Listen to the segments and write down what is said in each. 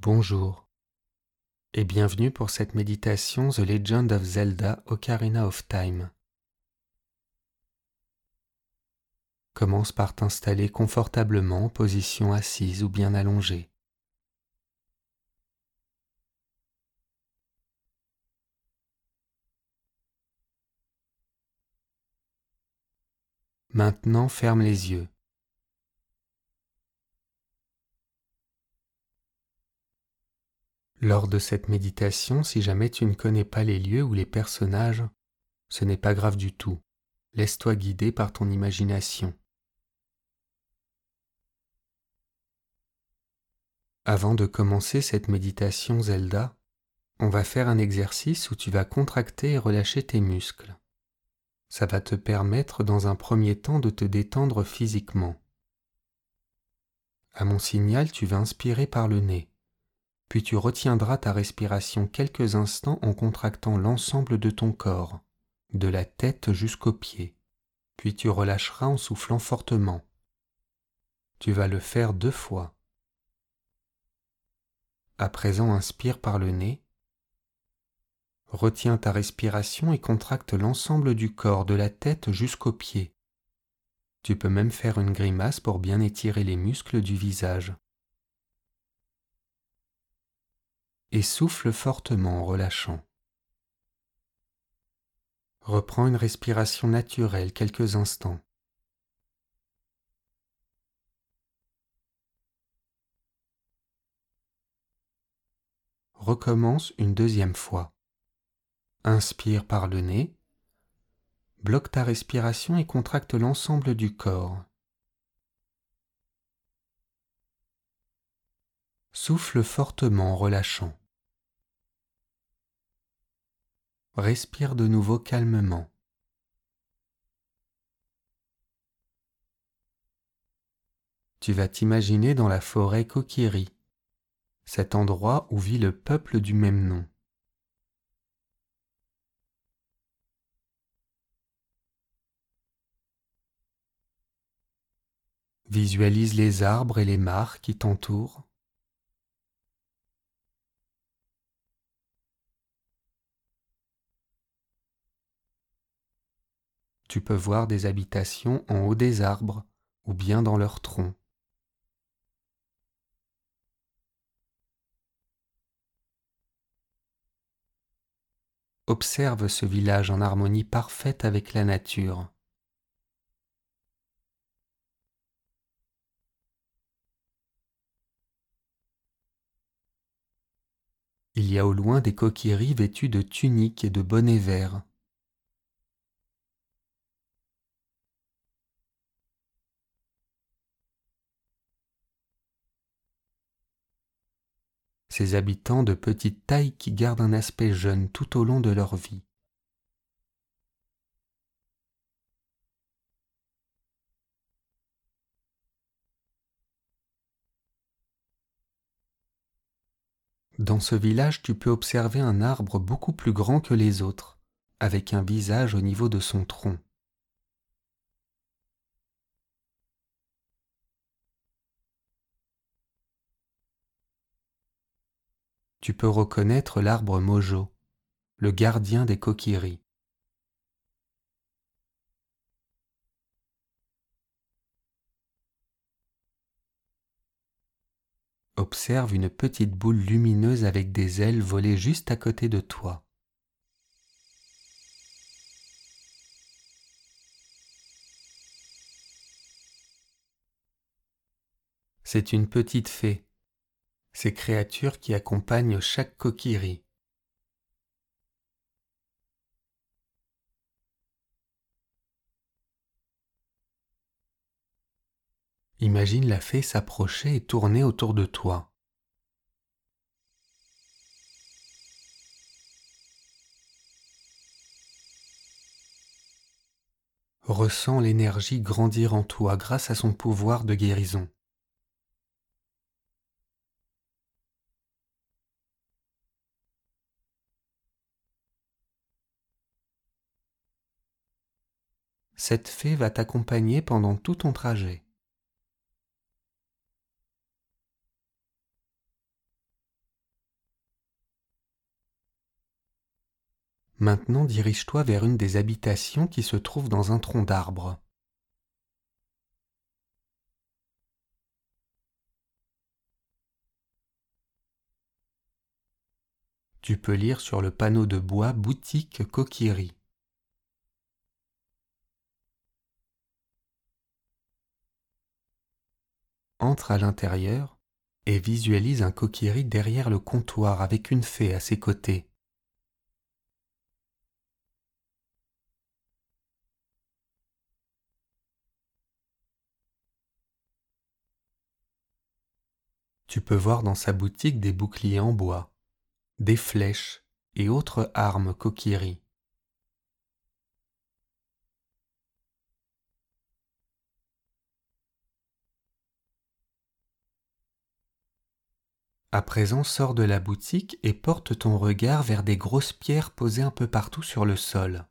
Bonjour et bienvenue pour cette méditation The Legend of Zelda Ocarina of Time. Commence par t'installer confortablement en position assise ou bien allongée. Maintenant ferme les yeux. Lors de cette méditation, si jamais tu ne connais pas les lieux ou les personnages, ce n'est pas grave du tout. Laisse-toi guider par ton imagination. Avant de commencer cette méditation Zelda, on va faire un exercice où tu vas contracter et relâcher tes muscles. Ça va te permettre dans un premier temps de te détendre physiquement. À mon signal, tu vas inspirer par le nez puis tu retiendras ta respiration quelques instants en contractant l'ensemble de ton corps, de la tête jusqu'aux pieds, puis tu relâcheras en soufflant fortement. Tu vas le faire deux fois. À présent, inspire par le nez. Retiens ta respiration et contracte l'ensemble du corps, de la tête jusqu'aux pieds. Tu peux même faire une grimace pour bien étirer les muscles du visage. Et souffle fortement en relâchant. Reprends une respiration naturelle quelques instants. Recommence une deuxième fois. Inspire par le nez. Bloque ta respiration et contracte l'ensemble du corps. Souffle fortement en relâchant. Respire de nouveau calmement. Tu vas t'imaginer dans la forêt Kokiri, cet endroit où vit le peuple du même nom. Visualise les arbres et les mares qui t'entourent. Tu peux voir des habitations en haut des arbres ou bien dans leurs troncs. Observe ce village en harmonie parfaite avec la nature. Il y a au loin des coquilleries vêtues de tuniques et de bonnets verts. Ces habitants de petite taille qui gardent un aspect jeune tout au long de leur vie. Dans ce village, tu peux observer un arbre beaucoup plus grand que les autres, avec un visage au niveau de son tronc. Tu peux reconnaître l'arbre Mojo, le gardien des coquilleries. Observe une petite boule lumineuse avec des ailes volées juste à côté de toi. C'est une petite fée ces créatures qui accompagnent chaque coquillerie. Imagine la fée s'approcher et tourner autour de toi. Ressens l'énergie grandir en toi grâce à son pouvoir de guérison. Cette fée va t'accompagner pendant tout ton trajet. Maintenant dirige-toi vers une des habitations qui se trouve dans un tronc d'arbre. Tu peux lire sur le panneau de bois boutique Coquillerie. Entre à l'intérieur et visualise un coquillerie derrière le comptoir avec une fée à ses côtés. Tu peux voir dans sa boutique des boucliers en bois, des flèches et autres armes coquilleries. À présent, sors de la boutique et porte ton regard vers des grosses pierres posées un peu partout sur le sol.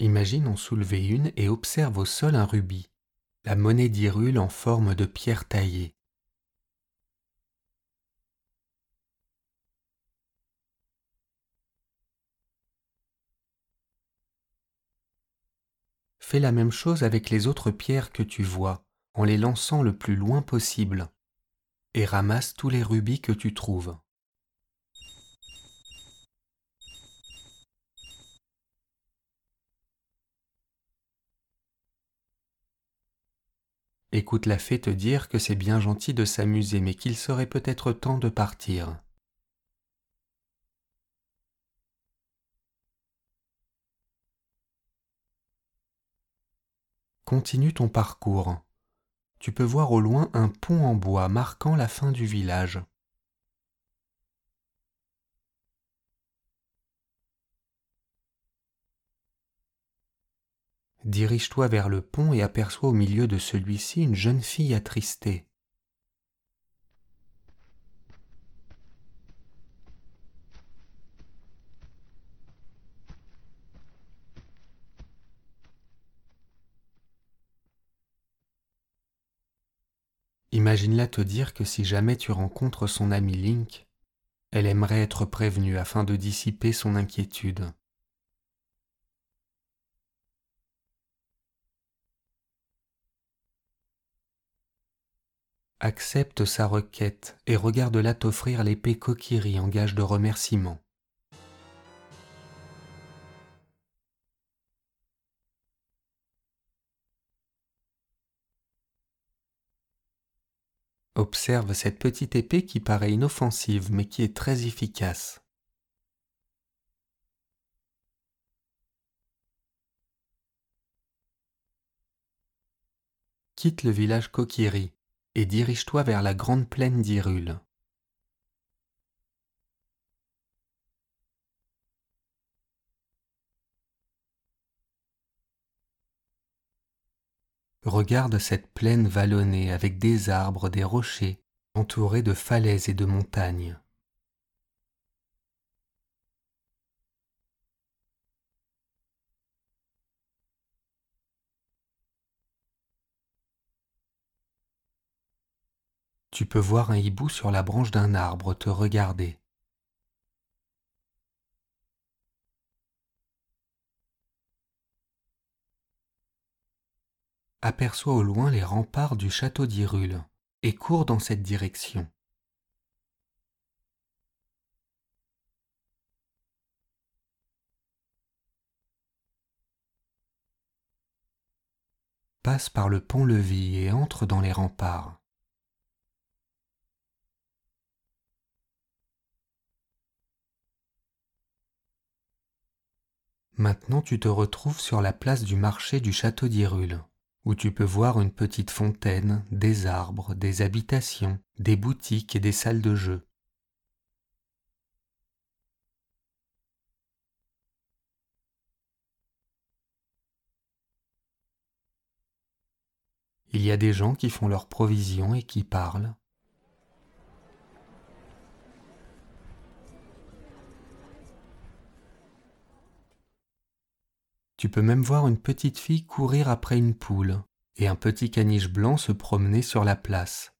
Imagine en soulever une et observe au sol un rubis, la monnaie d'Irule en forme de pierre taillée. Fais la même chose avec les autres pierres que tu vois, en les lançant le plus loin possible, et ramasse tous les rubis que tu trouves. Écoute la fée te dire que c'est bien gentil de s'amuser, mais qu'il serait peut-être temps de partir. Continue ton parcours. Tu peux voir au loin un pont en bois marquant la fin du village. Dirige-toi vers le pont et aperçois au milieu de celui-ci une jeune fille attristée. Imagine-la te dire que si jamais tu rencontres son ami Link, elle aimerait être prévenue afin de dissiper son inquiétude. accepte sa requête et regarde-la t'offrir l'épée Kokiri en gage de remerciement. Observe cette petite épée qui paraît inoffensive mais qui est très efficace. Quitte le village Kokiri et dirige-toi vers la grande plaine d'Irule. Regarde cette plaine vallonnée avec des arbres, des rochers, entourés de falaises et de montagnes. tu peux voir un hibou sur la branche d'un arbre te regarder. Aperçois au loin les remparts du château d'Irule et cours dans cette direction. Passe par le pont-levis et entre dans les remparts. Maintenant tu te retrouves sur la place du marché du château d'Irule, où tu peux voir une petite fontaine, des arbres, des habitations, des boutiques et des salles de jeu. Il y a des gens qui font leurs provisions et qui parlent. Tu peux même voir une petite fille courir après une poule et un petit caniche blanc se promenait sur la place.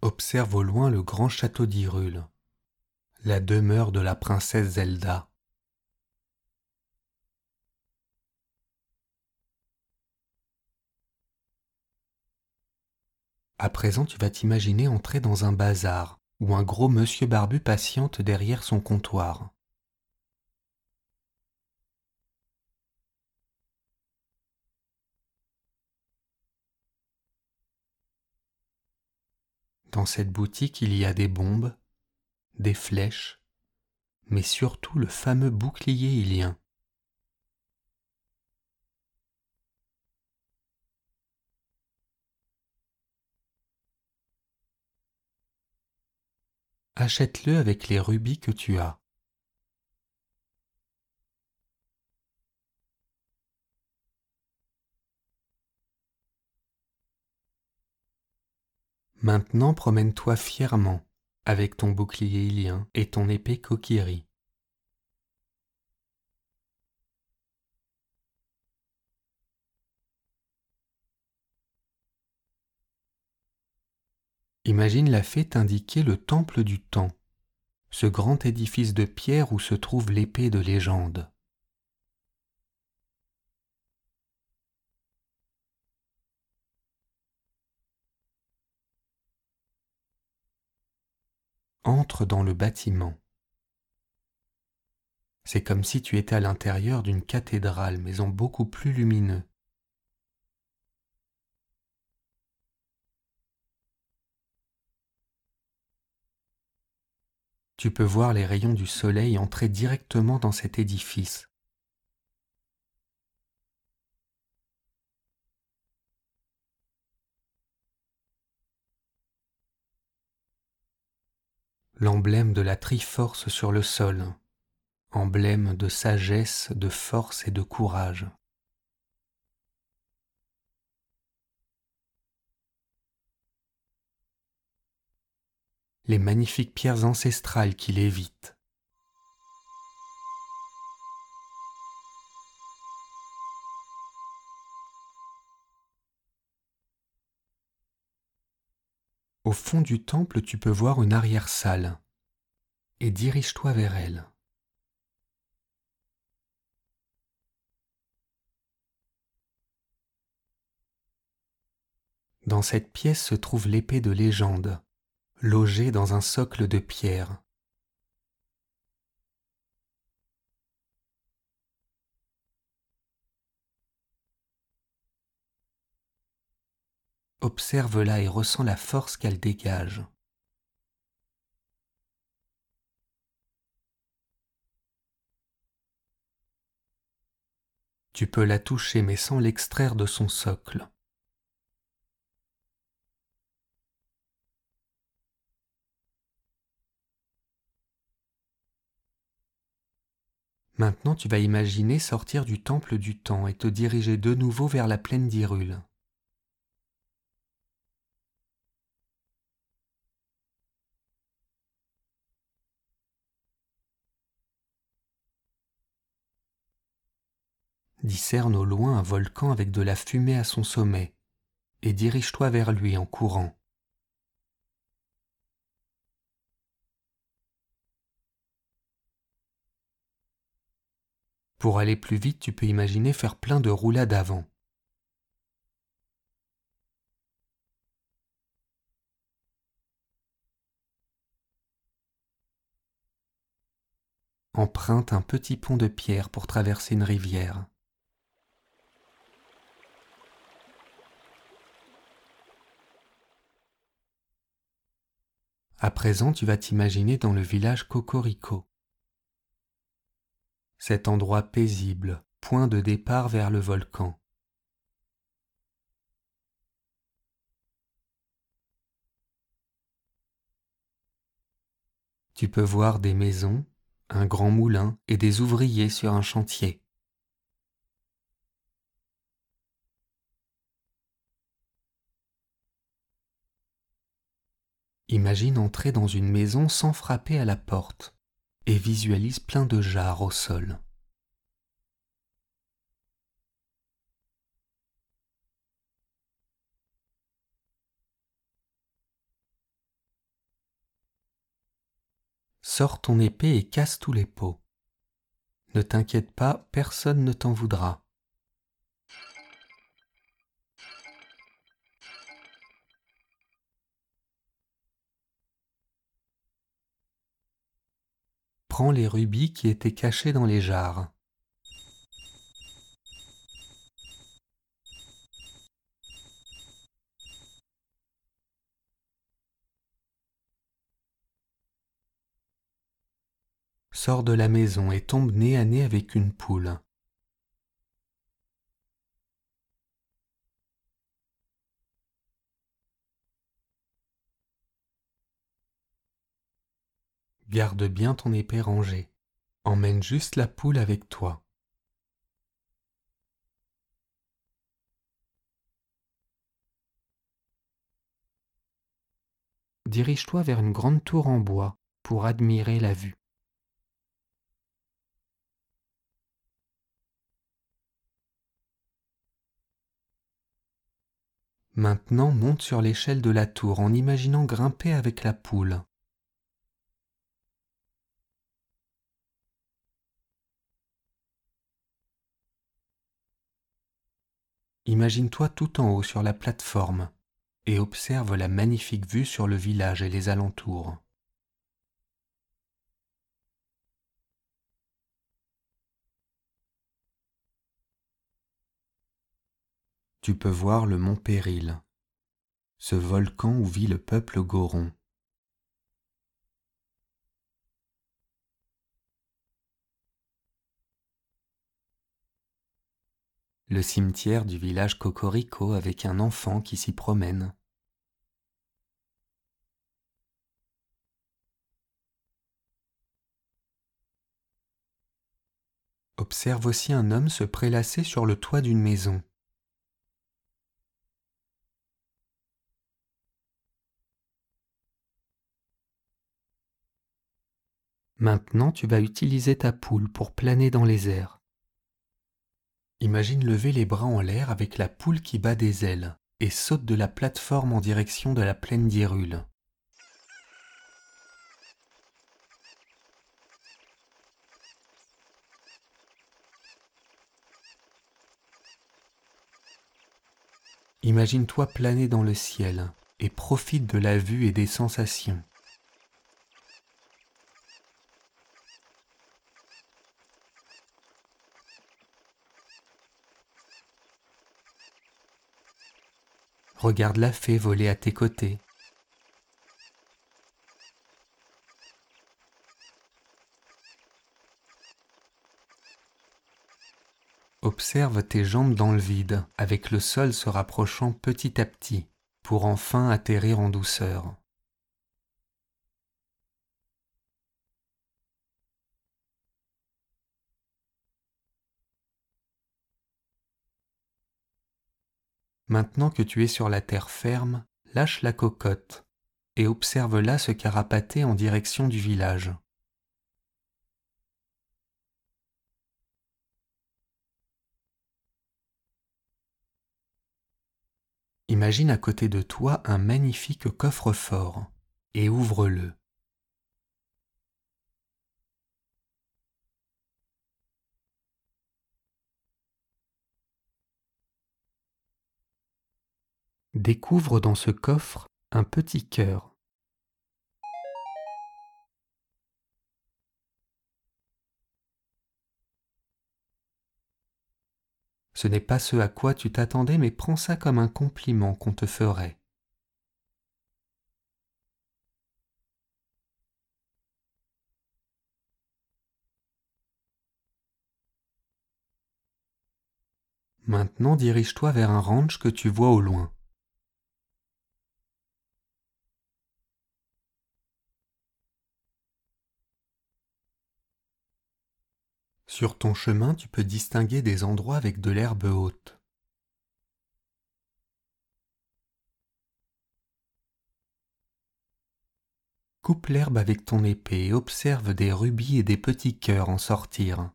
Observe au loin le grand château d'Hyrule, la demeure de la princesse Zelda. À présent, tu vas t'imaginer entrer dans un bazar où un gros monsieur barbu patiente derrière son comptoir. Dans cette boutique, il y a des bombes, des flèches, mais surtout le fameux bouclier ilien. Achète-le avec les rubis que tu as. Maintenant promène-toi fièrement avec ton bouclier ilien et ton épée kokiri. Imagine la fée t'indiquer le temple du temps, ce grand édifice de pierre où se trouve l'épée de légende. Entre dans le bâtiment. C'est comme si tu étais à l'intérieur d'une cathédrale, mais en beaucoup plus lumineux. Tu peux voir les rayons du soleil entrer directement dans cet édifice. L'emblème de la Triforce sur le sol, emblème de sagesse, de force et de courage. Les magnifiques pierres ancestrales qui l'évitent. Au fond du temple, tu peux voir une arrière-salle et dirige-toi vers elle. Dans cette pièce se trouve l'épée de légende, logé dans un socle de pierre. Observe-la et ressens la force qu'elle dégage. Tu peux la toucher mais sans l'extraire de son socle. Maintenant tu vas imaginer sortir du temple du temps et te diriger de nouveau vers la plaine d'Irule. Discerne au loin un volcan avec de la fumée à son sommet, et dirige-toi vers lui en courant. Pour aller plus vite, tu peux imaginer faire plein de roulades avant. Emprunte un petit pont de pierre pour traverser une rivière. À présent, tu vas t'imaginer dans le village Cocorico cet endroit paisible, point de départ vers le volcan. Tu peux voir des maisons, un grand moulin et des ouvriers sur un chantier. Imagine entrer dans une maison sans frapper à la porte et visualise plein de jarres au sol. Sors ton épée et casse tous les pots. Ne t'inquiète pas, personne ne t'en voudra. Prends les rubis qui étaient cachés dans les jarres. Sors de la maison et tombe nez à nez avec une poule. Garde bien ton épée rangée. Emmène juste la poule avec toi. Dirige-toi vers une grande tour en bois pour admirer la vue. Maintenant monte sur l'échelle de la tour en imaginant grimper avec la poule. Imagine-toi tout en haut sur la plateforme et observe la magnifique vue sur le village et les alentours. Tu peux voir le mont Péril, ce volcan où vit le peuple Goron. Le cimetière du village Cocorico avec un enfant qui s'y promène. Observe aussi un homme se prélasser sur le toit d'une maison. Maintenant, tu vas utiliser ta poule pour planer dans les airs. Imagine lever les bras en l'air avec la poule qui bat des ailes et saute de la plateforme en direction de la plaine d'Irule. Imagine-toi planer dans le ciel et profite de la vue et des sensations. Regarde la fée voler à tes côtés. Observe tes jambes dans le vide, avec le sol se rapprochant petit à petit, pour enfin atterrir en douceur. Maintenant que tu es sur la terre ferme, lâche la cocotte et observe-la se carapater en direction du village. Imagine à côté de toi un magnifique coffre-fort et ouvre-le. Découvre dans ce coffre un petit cœur. Ce n'est pas ce à quoi tu t'attendais, mais prends ça comme un compliment qu'on te ferait. Maintenant dirige-toi vers un ranch que tu vois au loin. Sur ton chemin, tu peux distinguer des endroits avec de l'herbe haute. Coupe l'herbe avec ton épée et observe des rubis et des petits cœurs en sortir.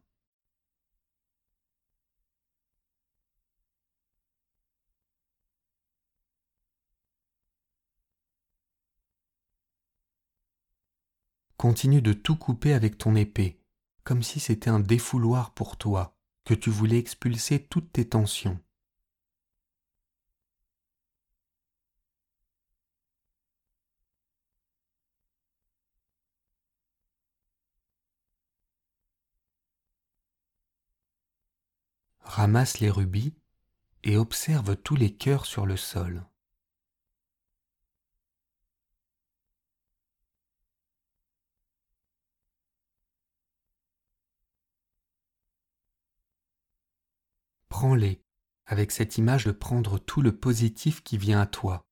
Continue de tout couper avec ton épée, comme si c'était un défouloir pour toi, que tu voulais expulser toutes tes tensions. Ramasse les rubis et observe tous les cœurs sur le sol. Prends-les, avec cette image de prendre tout le positif qui vient à toi.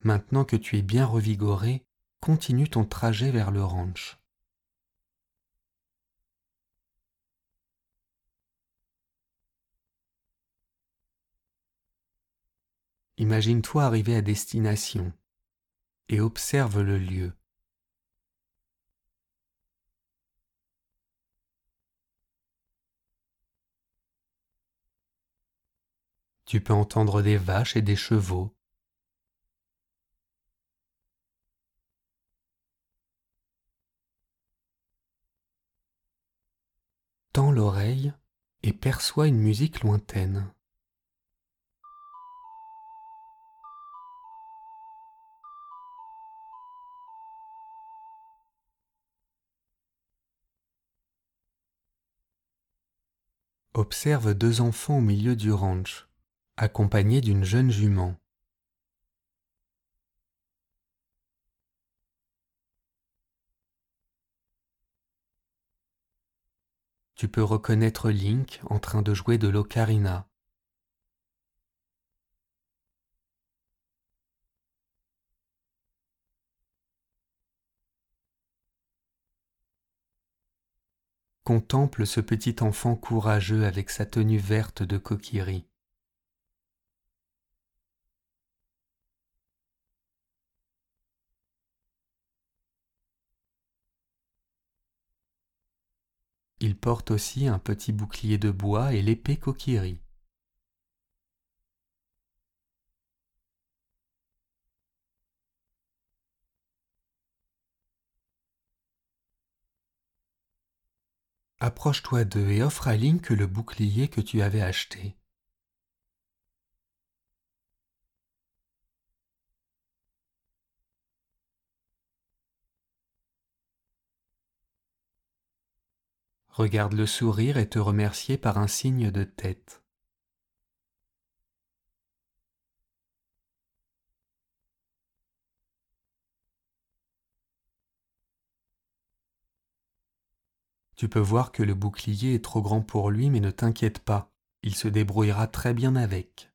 Maintenant que tu es bien revigoré, continue ton trajet vers le ranch. Imagine-toi arriver à destination et observe le lieu. Tu peux entendre des vaches et des chevaux. Tends l'oreille et perçois une musique lointaine. Observe deux enfants au milieu du ranch, accompagnés d'une jeune jument. Tu peux reconnaître Link en train de jouer de l'ocarina. Contemple ce petit enfant courageux avec sa tenue verte de coquillerie. Il porte aussi un petit bouclier de bois et l'épée coquillerie. Approche-toi d'eux et offre à Link le bouclier que tu avais acheté. Regarde le sourire et te remercier par un signe de tête. Tu peux voir que le bouclier est trop grand pour lui, mais ne t'inquiète pas, il se débrouillera très bien avec.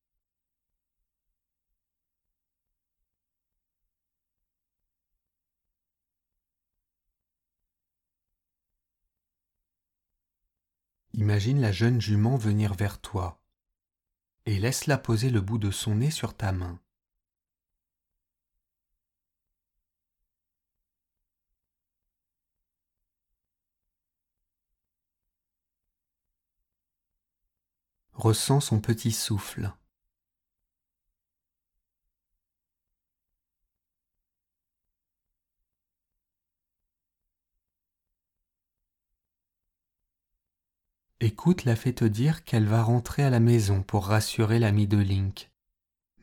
Imagine la jeune jument venir vers toi et laisse-la poser le bout de son nez sur ta main. Ressens son petit souffle. Écoute la fait te dire qu'elle va rentrer à la maison pour rassurer l'ami de Link,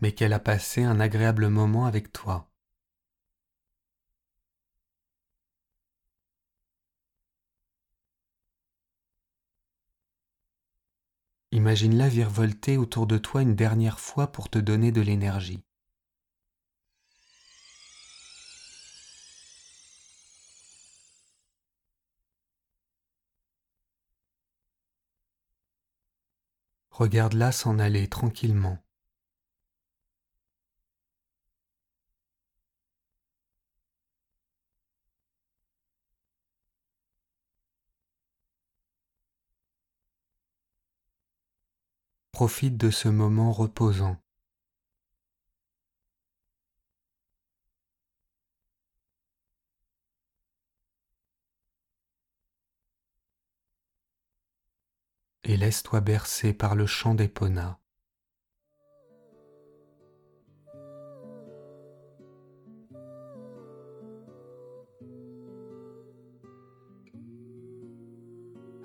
mais qu'elle a passé un agréable moment avec toi. Imagine-la virevolter autour de toi une dernière fois pour te donner de l'énergie. Regarde-la s'en aller tranquillement. Profite de ce moment reposant. Et laisse-toi bercer par le chant des ponas.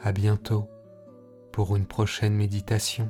À bientôt pour une prochaine méditation.